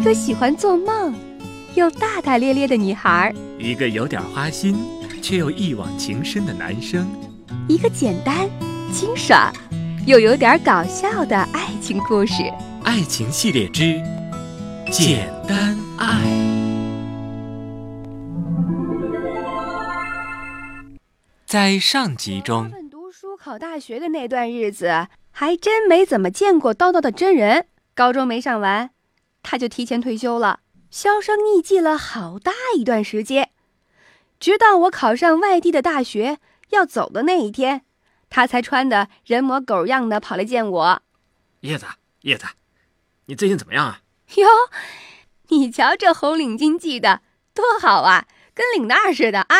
一个喜欢做梦又大大咧咧的女孩，一个有点花心却又一往情深的男生，一个简单、清爽又有点搞笑的爱情故事。爱情系列之《简单爱》。在上集中，读书考大学的那段日子，还真没怎么见过叨叨的真人。高中没上完，他就提前退休了，销声匿迹了好大一段时间。直到我考上外地的大学要走的那一天，他才穿的人模狗样的跑来见我。叶子，叶子，你最近怎么样啊？哟，你瞧这红领巾系的多好啊，跟领带似的啊！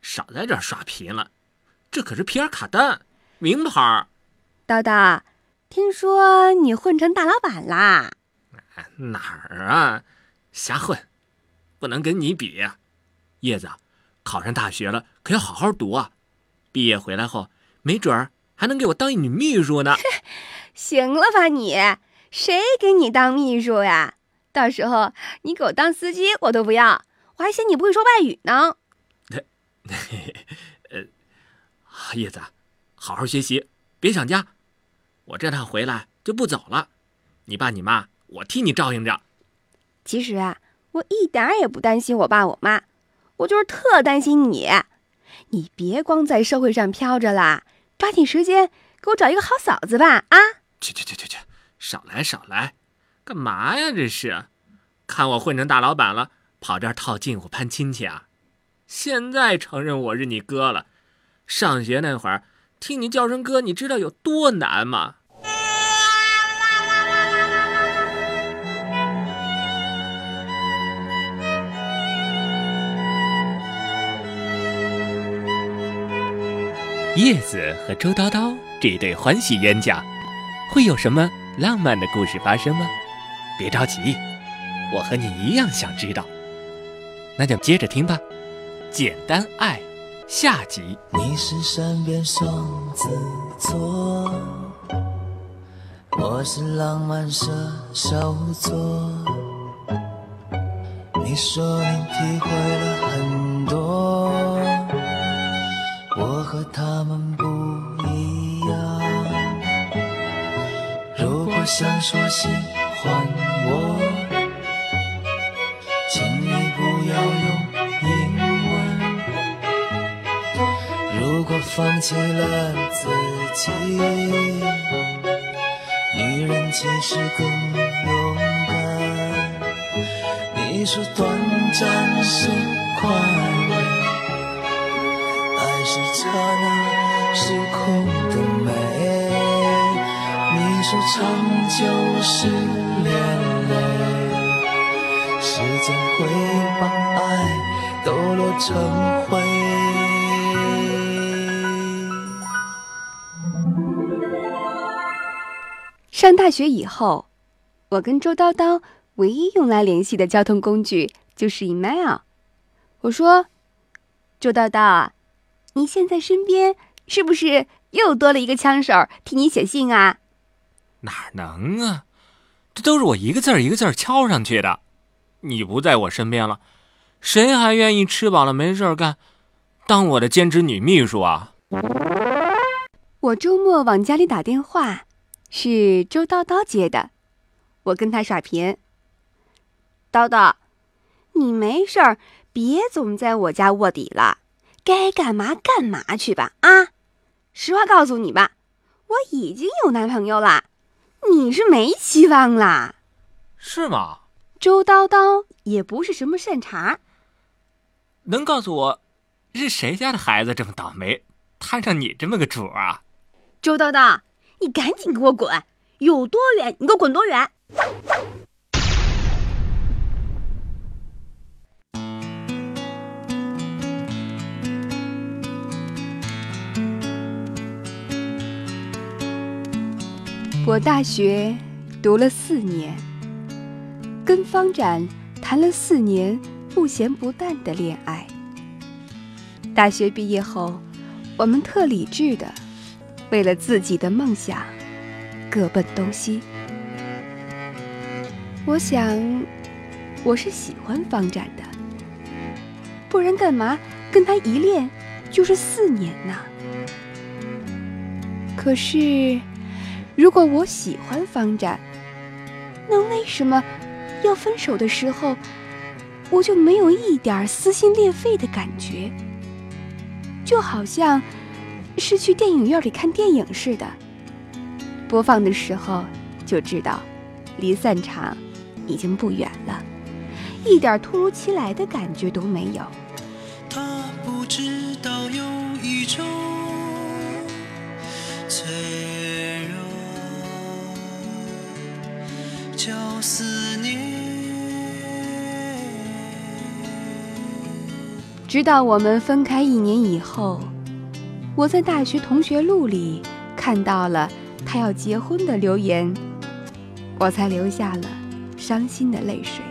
少在这耍贫了，这可是皮尔卡丹，名牌。叨叨。听说你混成大老板啦？哪儿啊，瞎混，不能跟你比。叶子，考上大学了，可要好好读啊！毕业回来后，没准儿还能给我当一女秘书呢。行了吧你？谁给你当秘书呀？到时候你给我当司机，我都不要，我还嫌你不会说外语呢。呃，叶子，好好学习，别想家。我这趟回来就不走了，你爸你妈我替你照应着。其实啊，我一点也不担心我爸我妈，我就是特担心你。你别光在社会上飘着啦，抓紧时间给我找一个好嫂子吧！啊，去去去去去，少来少来，干嘛呀？这是，看我混成大老板了，跑这儿套近乎攀亲戚啊？现在承认我是你哥了，上学那会儿。听你叫声哥，你知道有多难吗？叶子和周叨叨这对欢喜冤家，会有什么浪漫的故事发生吗？别着急，我和你一样想知道。那就接着听吧，简单爱。下集。你是山边双子座，我是浪漫射手座。你说你体会了很多，和他们不一样。如果想说喜欢我，请你不要用英文。如果放弃了自己，女人其实更勇敢。你说短暂是快乐，刹那时空的美。你说长久是连累，时间会把爱抖落成灰。上大学以后，我跟周叨叨唯一用来联系的交通工具就是 email。我说：“周叨叨，你现在身边是不是又多了一个枪手替你写信啊？”“哪能啊，这都是我一个字儿一个字儿敲上去的。你不在我身边了，谁还愿意吃饱了没事干，当我的兼职女秘书啊？”我周末往家里打电话。是周叨叨接的，我跟他耍贫。叨叨，你没事儿，别总在我家卧底了，该干嘛干嘛去吧！啊，实话告诉你吧，我已经有男朋友了，你是没希望啦。是吗？周叨叨也不是什么善茬，能告诉我，是谁家的孩子这么倒霉，摊上你这么个主啊？周叨叨。你赶紧给我滚！有多远，你给我滚多远！我大学读了四年，跟方展谈了四年不咸不淡的恋爱。大学毕业后，我们特理智的。为了自己的梦想，各奔东西。我想，我是喜欢方展的，不然干嘛跟他一恋就是四年呢？可是，如果我喜欢方展，那为什么要分手的时候，我就没有一点撕心裂肺的感觉？就好像是去电影院里看电影似的，播放的时候就知道离散场已经不远了，一点突如其来的感觉都没有。他不知道有一种思念。直到我们分开一年以后，我在大学同学录里看到了他要结婚的留言，我才流下了伤心的泪水。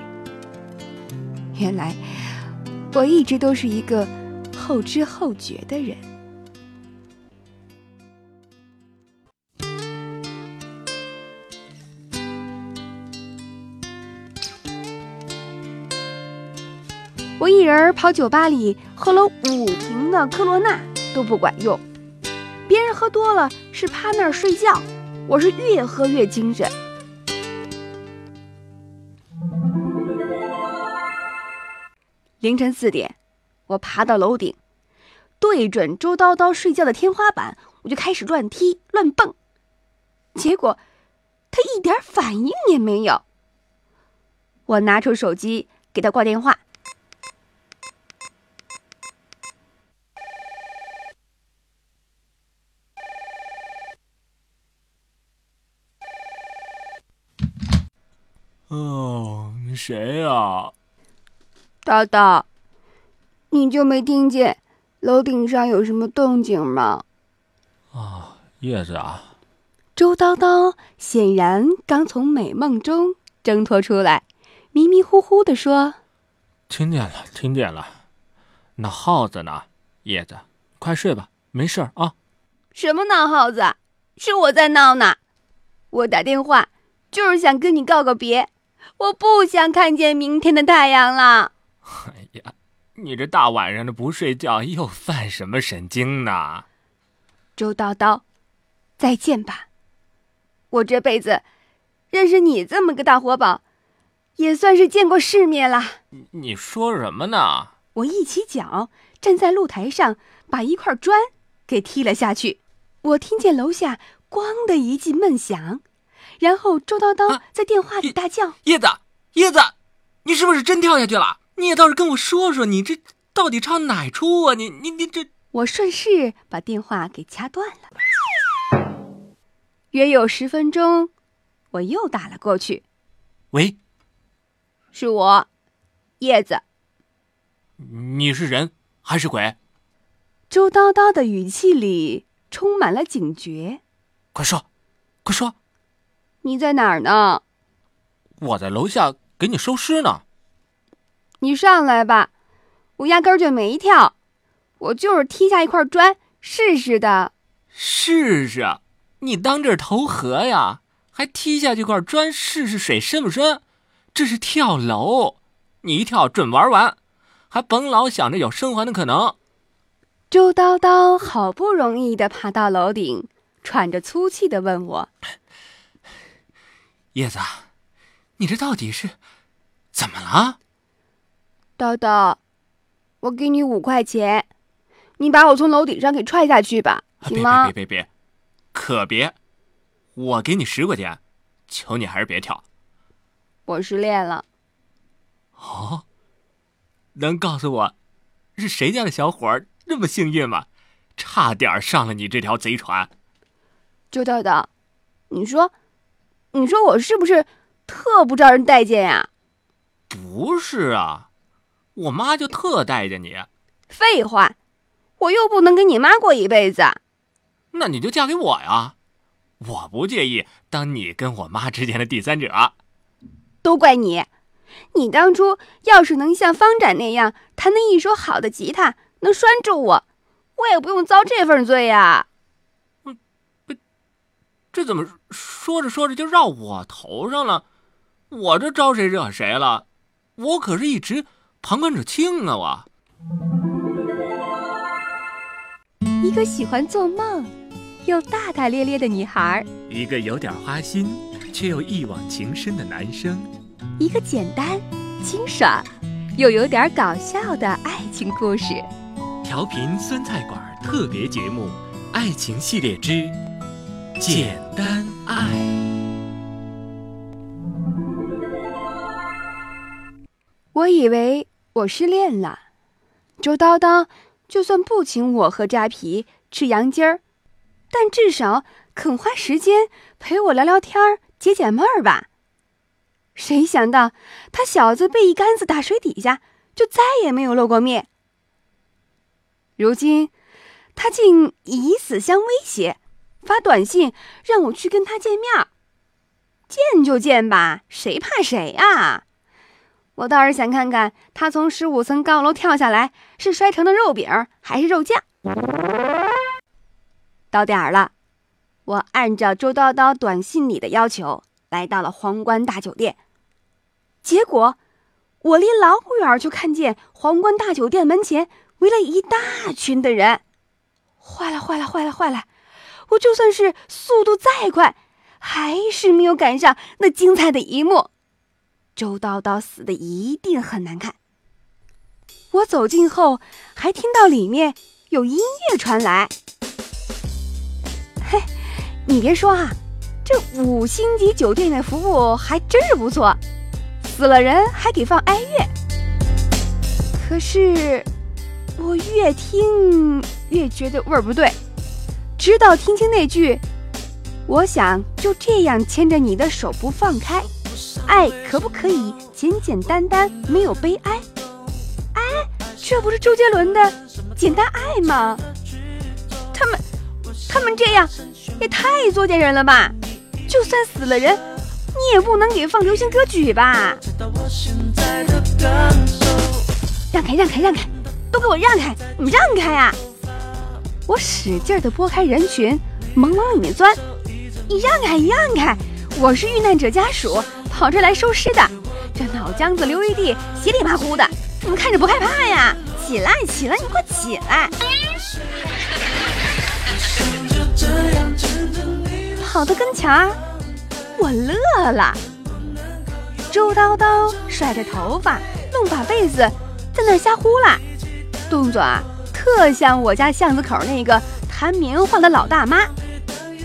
原来我一直都是一个后知后觉的人。人跑酒吧里喝了五瓶的科罗娜都不管用，别人喝多了是趴那儿睡觉，我是越喝越精神。凌晨四点，我爬到楼顶，对准周叨叨睡觉的天花板，我就开始乱踢乱蹦，结果他一点反应也没有。我拿出手机给他挂电话。哦，谁啊？叨叨，你就没听见楼顶上有什么动静吗？啊，叶子啊！周叨叨显然刚从美梦中挣脱出来，迷迷糊糊的说：“听见了，听见了。那耗子呢？叶子，快睡吧，没事啊。”什么闹耗子？是我在闹呢。我打电话就是想跟你告个别，我不想看见明天的太阳了。哎呀，你这大晚上的不睡觉，又犯什么神经呢？周叨叨，再见吧。我这辈子认识你这么个大活宝，也算是见过世面了。你说什么呢？我一起脚站在露台上，把一块砖给踢了下去。我听见楼下“咣”的一记闷响，然后周叨叨在电话里大叫：“叶子，叶子，你是不是真跳下去了？你也倒是跟我说说，你这到底唱哪出啊？你你你这……”我顺势把电话给掐断了。约有十分钟，我又打了过去。喂，是我，叶子。你是人还是鬼？周叨叨的语气里充满了警觉。快说，快说！你在哪儿呢？我在楼下给你收尸呢。你上来吧，我压根儿就没跳，我就是踢下一块砖试试的。试试？你当这是投河呀？还踢下这块砖试试水深不深？这是跳楼，你一跳准玩完，还甭老想着有生还的可能。周叨叨好不容易的爬到楼顶，喘着粗气的问我：“叶子，你这到底是怎么了？”豆豆，我给你五块钱，你把我从楼顶上给踹下去吧，行吗？别别别别，可别！我给你十块钱，求你还是别跳。我失恋了。哦，能告诉我是谁家的小伙那么幸运吗？差点上了你这条贼船。周豆豆，你说，你说我是不是特不招人待见呀？不是啊，我妈就特待见你。废话，我又不能跟你妈过一辈子。那你就嫁给我呀，我不介意当你跟我妈之间的第三者。都怪你，你当初要是能像方展那样弹那一手好的吉他，能拴住我，我也不用遭这份罪呀。不，这怎么说着说着就绕我头上了？我这招谁惹谁了？我可是一直旁观者清啊！我一个喜欢做梦又大大咧咧的女孩，一个有点花心却又一往情深的男生，一个简单、清爽又有点搞笑的爱情故事。调频酸菜馆特别节目《爱情系列之简单爱》。我以为我失恋了，周叨叨就算不请我喝扎啤、吃羊筋儿，但至少肯花时间陪我聊聊天、解解闷儿吧。谁想到他小子被一竿子打水底下，就再也没有露过面。如今，他竟以死相威胁，发短信让我去跟他见面。见就见吧，谁怕谁啊！我倒是想看看他从十五层高楼跳下来是摔成的肉饼还是肉酱。到点儿了，我按照周叨叨短信里的要求来到了皇冠大酒店。结果，我离老远就看见皇冠大酒店门前围了一大群的人。坏了，坏了，坏了，坏了！我就算是速度再快，还是没有赶上那精彩的一幕。周叨叨死的一定很难看。我走近后，还听到里面有音乐传来。嘿，你别说啊，这五星级酒店的服务还真是不错，死了人还给放哀乐。可是我越听越觉得味儿不对，直到听清那句“我想就这样牵着你的手不放开”。爱可不可以简简单单，没有悲哀？哎，这不是周杰伦的《简单爱》吗？他们，他们这样也太作贱人了吧！就算死了人，你也不能给放流行歌曲吧？让开，让开，让开！都给我让开！你们让开啊！我使劲的拨开人群，猛往里面钻。你让开，你让开！我是遇难者家属。跑这来收尸的，这脑浆子流一地，稀里马糊的，你们看着不害怕呀？起来，起来，你快起来！跑到跟前儿，我乐了。周叨叨甩着头发，弄把被子，在那瞎呼啦，动作啊，特像我家巷子口那个弹棉花的老大妈，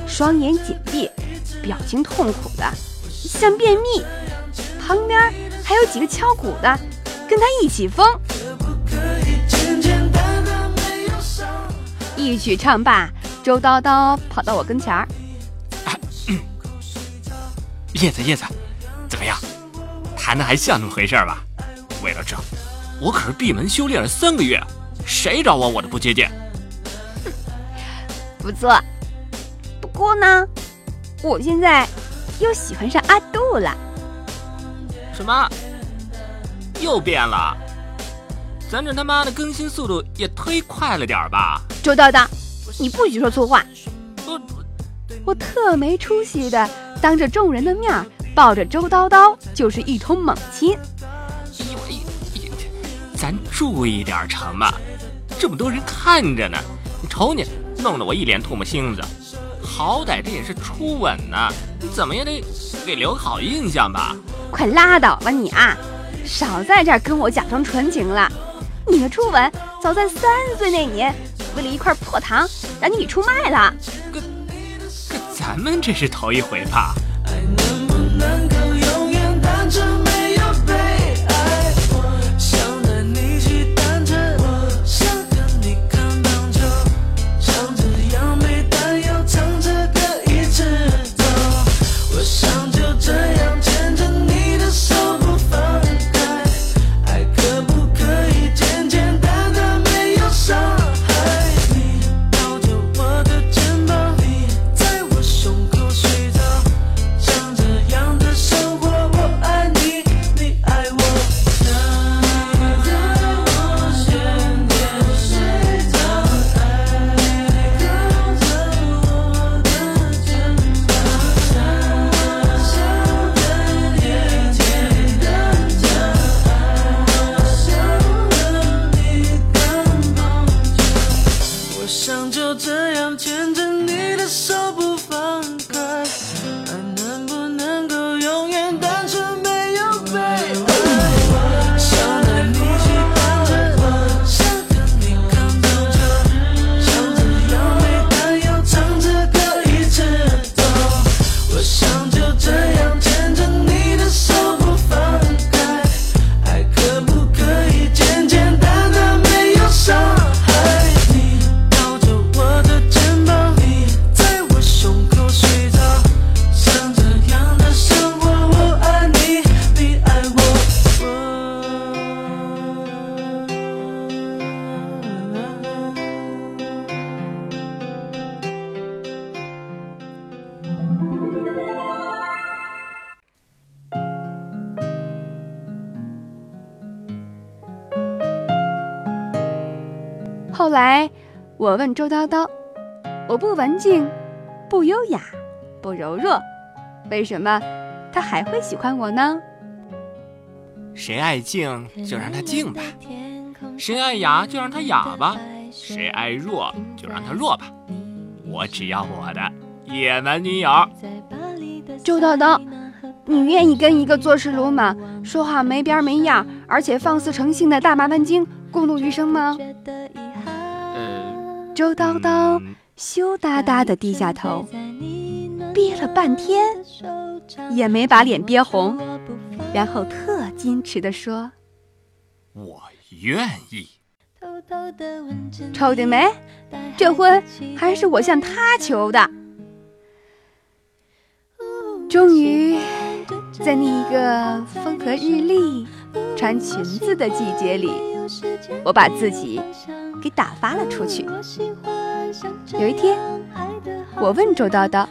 双眼紧闭，表情痛苦的。像便秘，旁边还有几个敲鼓的，跟他一起疯。一曲唱罢，周叨叨跑到我跟前儿：“ 叶子，叶子，怎么样？弹的还像那么回事吧？为了这，我可是闭门修炼了三个月，谁找我我都不接见。不错，不过呢，我现在……”又喜欢上阿杜了？什么？又变了？咱这他妈的更新速度也忒快了点吧？周叨叨，你不许说粗话！我我特没出息的当着众人的面抱着周叨叨就是一通猛亲。咱注意点成吗？这么多人看着呢，你瞅你，弄得我一脸唾沫星子。好歹这也是初吻呢，你怎么也得给留个好印象吧？快拉倒吧你啊！少在这儿跟我假装纯情了。你的初吻早在三岁那年，为了一块破糖，让你给出卖了。可可咱们这是头一回吧？我问周叨叨：“我不文静，不优雅，不柔弱，为什么他还会喜欢我呢？”谁爱静就让他静吧，谁爱哑就让他哑吧，谁爱弱就让他弱吧。我只要我的野蛮女友。周叨叨，你愿意跟一个做事鲁莽、说话没边没样，而且放肆成性的大麻烦精共度余生吗？呃，周叨叨羞答答的低下头，憋了半天，也没把脸憋红，然后特矜持的说：“我愿意。”臭的没，这婚还是我向他求的。终于，在那一个风和日丽、穿裙子的季节里，我把自己给打发了出去。有一天，我问周叨叨：“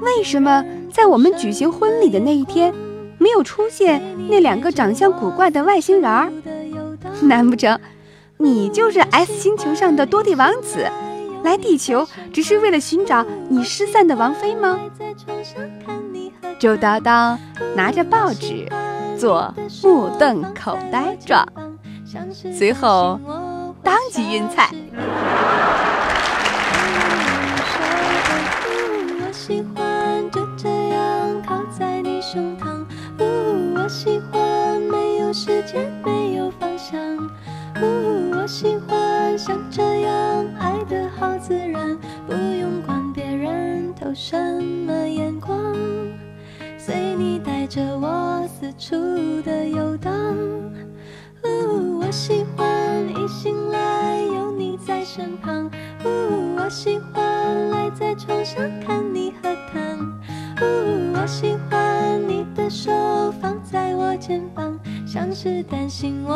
为什么在我们举行婚礼的那一天，没有出现那两个长相古怪的外星人儿？难不成你就是 S 星球上的多地王子，来地球只是为了寻找你失散的王妃吗？”周叨叨拿着报纸做目瞪口呆状，随后当即晕菜。我喜欢就这样靠在你胸膛，我喜欢没有时间没有方向，我喜欢像这样爱的好自然，不用管别人投什床上看你喝汤，呜我喜欢你的手放在我肩膀，像是担心我